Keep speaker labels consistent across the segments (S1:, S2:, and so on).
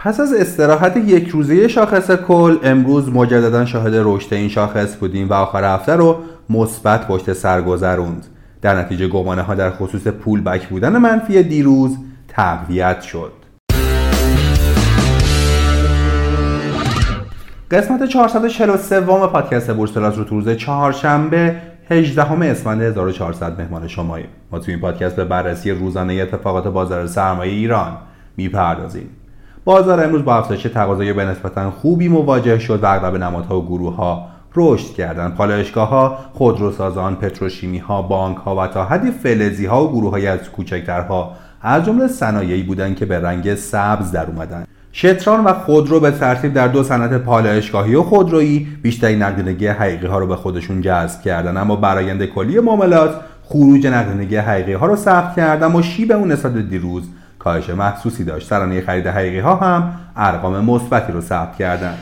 S1: پس از استراحت یک روزه شاخص کل امروز مجددا شاهد رشد این شاخص بودیم و آخر هفته رو مثبت پشت سر گذروند. در نتیجه گمانه ها در خصوص پول بک بودن منفی دیروز تقویت شد. قسمت 443 وام پادکست بورس رو تو روز چهارشنبه 18 اسفند 1400 مهمان شماییم. ما تو این پادکست به بررسی روزانه اتفاقات بازار سرمایه ایران می‌پردازیم. بازار امروز با افزایش تقاضای به نسبتا خوبی مواجه شد و اغلب نمادها و گروه ها رشد کردند. پالایشگاه ها خودروسازان پتروشیمی ها و تا حدی فلزی ها و گروه های از کوچکترها از جمله صنایعی بودند که به رنگ سبز در اومدند. شتران و خودرو به ترتیب در دو صنعت پالایشگاهی و خودرویی بیشترین نقدینگی حقیقی ها رو به خودشون جذب کردن اما برآیند کلی معاملات خروج نقدینگی حقیقی ها رو ثبت کردن و شیب اون نسبت دیروز کاهش محسوسی داشت. سرانه خرید حقیقی ها هم ارقام مثبتی رو ثبت کردند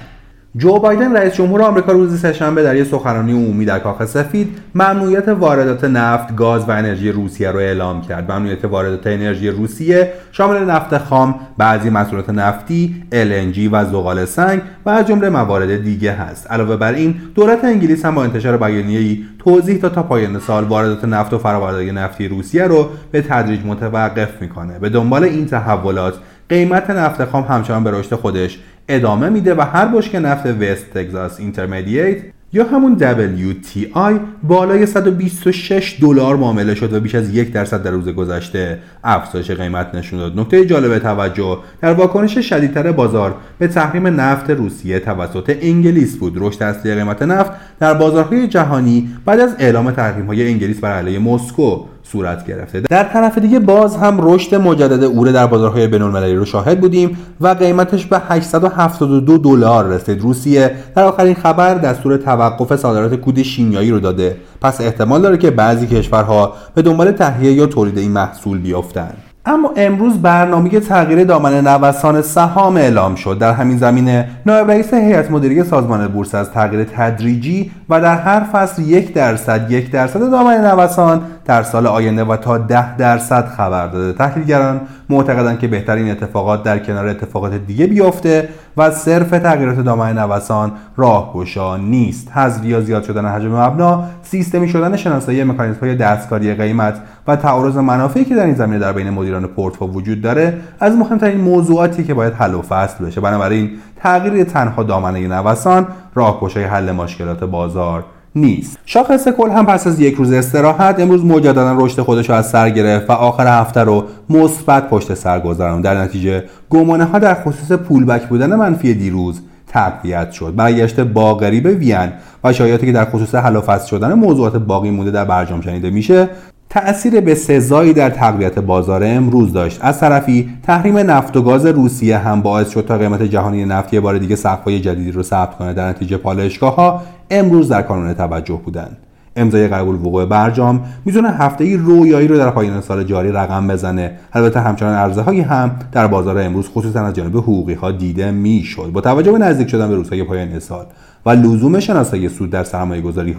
S1: جو بایدن رئیس جمهور آمریکا روز سهشنبه در یک سخنرانی عمومی در کاخ سفید ممنوعیت واردات نفت، گاز و انرژی روسیه را اعلام کرد. ممنوعیت واردات انرژی روسیه شامل نفت خام، بعضی محصولات نفتی، LNG و زغال سنگ و از جمله موارد دیگه هست. علاوه بر این، دولت انگلیس هم با انتشار بیانیه‌ای توضیح داد تا پایان سال واردات نفت و فرآوردهای نفتی روسیه رو به تدریج متوقف می‌کنه. به دنبال این تحولات قیمت نفت خام همچنان به رشد خودش ادامه میده و هر بشک نفت وست تگزاس اینترمدییت یا همون WTI بالای 126 دلار معامله شد و بیش از یک درصد در روز گذشته افزایش قیمت نشون داد. نکته جالب توجه در واکنش شدیدتر بازار به تحریم نفت روسیه توسط انگلیس بود. رشد اصلی قیمت نفت در بازارهای جهانی بعد از اعلام تحریم های انگلیس بر علیه مسکو صورت گرفته. در طرف دیگه باز هم رشد مجدد اوره در بازارهای بین‌المللی رو شاهد بودیم و قیمتش به 872 دلار رسید. روسیه در آخرین خبر دستور توقف صادرات کود شیمیایی رو داده. پس احتمال داره که بعضی کشورها به دنبال تهیه یا تولید این محصول بیافتند. اما امروز برنامه تغییر دامنه نوسان سهام اعلام شد. در همین زمینه نایب رئیس هیئت مدیره سازمان بورس از تغییر تدریجی و در هر فصل یک درصد یک درصد دامنه نوسان در سال آینده و تا ده درصد خبر داده. تحلیلگران معتقدند که بهتر این اتفاقات در کنار اتفاقات دیگه بیفته و صرف تغییرات دامنه نوسان راهگشا نیست. حذف یا زیاد شدن حجم مبنا سیستمی شدن شناسایی مکانیزم های دستکاری قیمت و تعارض منافعی که در این زمینه در بین مدیران پورتفو وجود داره از مهمترین موضوعاتی که باید حل و فصل بشه. بنابراین تغییر تنها دامنه نوسان راهگشای حل مشکلات بازار نیست. شاخص کل هم پس از یک روز استراحت امروز مجددا رشد خودش رو از سر گرفت و آخر هفته رو مثبت پشت سر گذراند. در نتیجه گمانه ها در خصوص پولبک بودن منفی دیروز تقویت شد. برگشت باغری به وین و شایعاتی که در خصوص حل و فصل شدن موضوعات باقی مونده در برجام شنیده میشه. تأثیر به سزایی در تقویت بازار امروز داشت. از طرفی تحریم نفت و گاز روسیه هم باعث شد تا قیمت جهانی نفت یه بار دیگه سقف‌های جدیدی رو ثبت کنه. در نتیجه پالایشگاه ها امروز در کانون توجه بودند. امضای قبول وقوع برجام می‌تونه هفته ای رویایی رو در پایان سال جاری رقم بزنه. البته همچنان عرضه هم در بازار امروز خصوصا از جانب حقوقی ها دیده می‌شد. با توجه به نزدیک شدن به روزهای پایان سال و لزوم شناسایی سود در سرمایه گذاری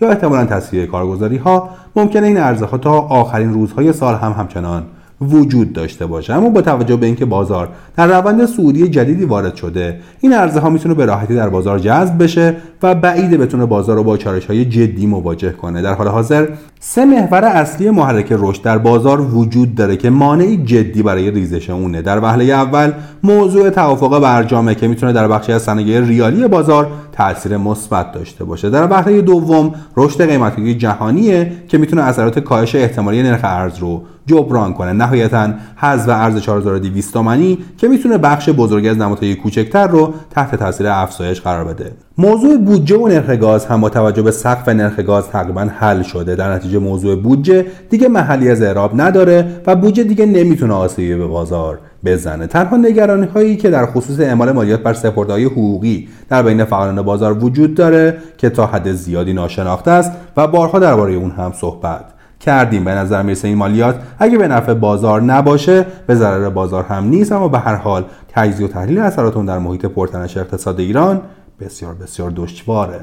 S1: یا احتمالا تصفیه کارگزاری ها ممکنه این ارزها ها تا آخرین روزهای سال هم همچنان وجود داشته باشه. اما با توجه به اینکه بازار در روند سعودی جدیدی وارد شده این ارزها ها می‌تونه به راحتی در بازار جذب بشه و بعیده بتونه بازار رو با چالش های جدی مواجه کنه. در حال حاضر سه محور اصلی محرک رشد در بازار وجود داره که مانعی جدی برای ریزش اونه. در وهله اول موضوع توافق برجامه که می‌تونه در بخشی از صنایع ریالی بازار تاثیر مثبت داشته باشه. در وهله دوم رشد قیمتی جهانیه که می‌تونه اثرات کاهش احتمالی نرخ ارز رو جبران کنه. نهایتا حذف ارز 4200 تومانی که می‌تونه بخش بزرگی از نمادهای کوچکتر رو تحت تاثیر افزایش قرار بده. موضوع بودجه و نرخ گاز هم با توجه به سقف نرخ گاز تقریبا حل شده. در نتیجه موضوع بودجه دیگه محلی از اعراب نداره و بودجه دیگه نمی‌تونه آسیبی به بازار بزنه. تنها نگرانی هایی که در خصوص اعمال مالیات بر سپردهای حقوقی در بین فعالان بازار وجود داره که تا حد زیادی ناشناخته است و بارها درباره اون هم صحبت کردیم. به نظر می‌رسه این مالیات اگه به نفع بازار نباشه به ضرر بازار هم نیست اما به هر حال تجزیه و تحلیل اثرات در محیط پرتنش اقتصاد ایران بسیار بسیار دشواره.